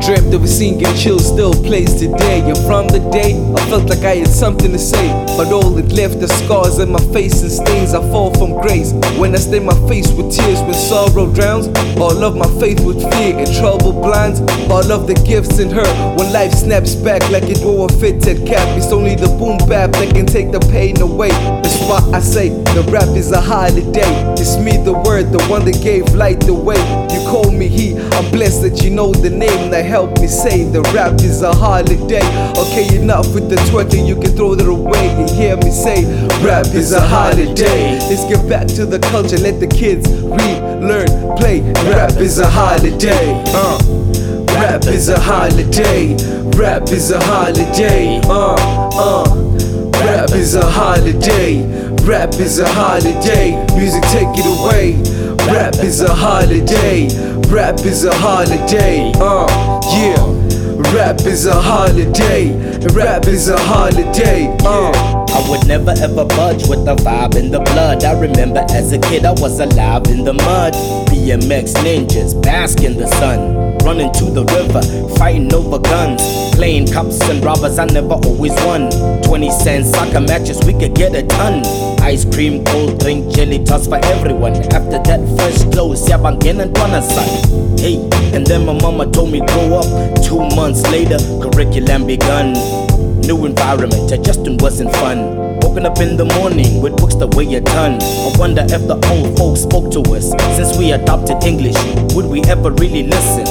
dreamt of a scene get chills still plays today. And from the day, I felt like I had something to say. But all it left are scars in my face and stains. I fall from grace when I stain my face with tears. When sorrow drowns, all of my faith with fear and trouble blinds. All of the gifts in her when life snaps back like it wore a fitted cap. It's only the boom bap that can take the pain away. That's why I say the rap is a holiday. It's me, the word, the one that gave light the way. You call me he, I'm blessed that you know the name that helped me say the rap is a holiday. Okay, enough with the twerking, you can throw that away and hear me say rap is a holiday. Let's get back to the culture, let the kids read, learn, play. Rap is a holiday. Uh. Rap is a holiday. Rap is a holiday. Uh, uh. Rap is a holiday. Rap is a holiday. Music take it away. Rap is a holiday. Rap is a holiday. Uh, yeah. Rap is a holiday. Rap is a holiday. Uh. I would never ever budge with the vibe in the blood. I remember as a kid I was alive in the mud. BMX ninjas bask in the sun. Running to the river, fighting over guns. Playing cops and robbers, I never always won. 20 cents soccer matches, we could get a ton. Ice cream, cold drink, jelly tots for everyone. After that first glow, siyabangena ntwana son. Hey, and then my mama told me grow up. Two months later, curriculum begun. New environment, adjusting wasn't fun. Woken up in the morning with books that weigh a ton. I wonder if the old folks spoke to us. Since we adopted English, would we ever really listen?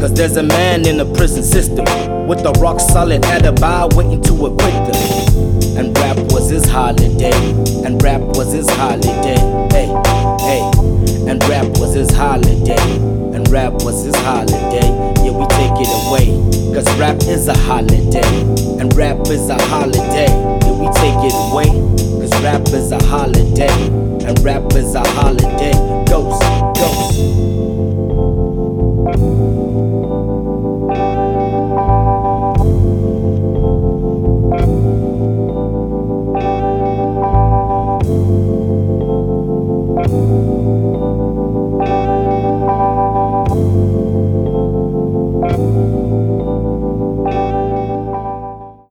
Cause there's a man in the prison system with a rock solid alibi waiting to acquit them. Holiday. And rap was his holiday. Hey, hey. And rap was his holiday. And rap was his holiday. Yeah, we take it away. Cause rap is a holiday. And rap is a holiday. Yeah, we take it away. Cause rap is a holiday. And rap is a